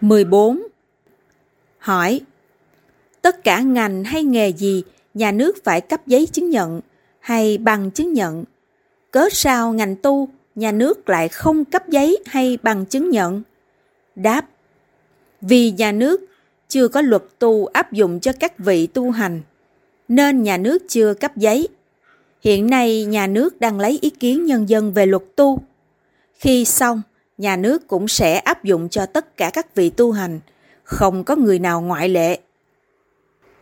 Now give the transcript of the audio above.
14. Hỏi Tất cả ngành hay nghề gì nhà nước phải cấp giấy chứng nhận hay bằng chứng nhận? Cớ sao ngành tu nhà nước lại không cấp giấy hay bằng chứng nhận? Đáp Vì nhà nước chưa có luật tu áp dụng cho các vị tu hành, nên nhà nước chưa cấp giấy. Hiện nay nhà nước đang lấy ý kiến nhân dân về luật tu. Khi xong, nhà nước cũng sẽ áp dụng cho tất cả các vị tu hành, không có người nào ngoại lệ.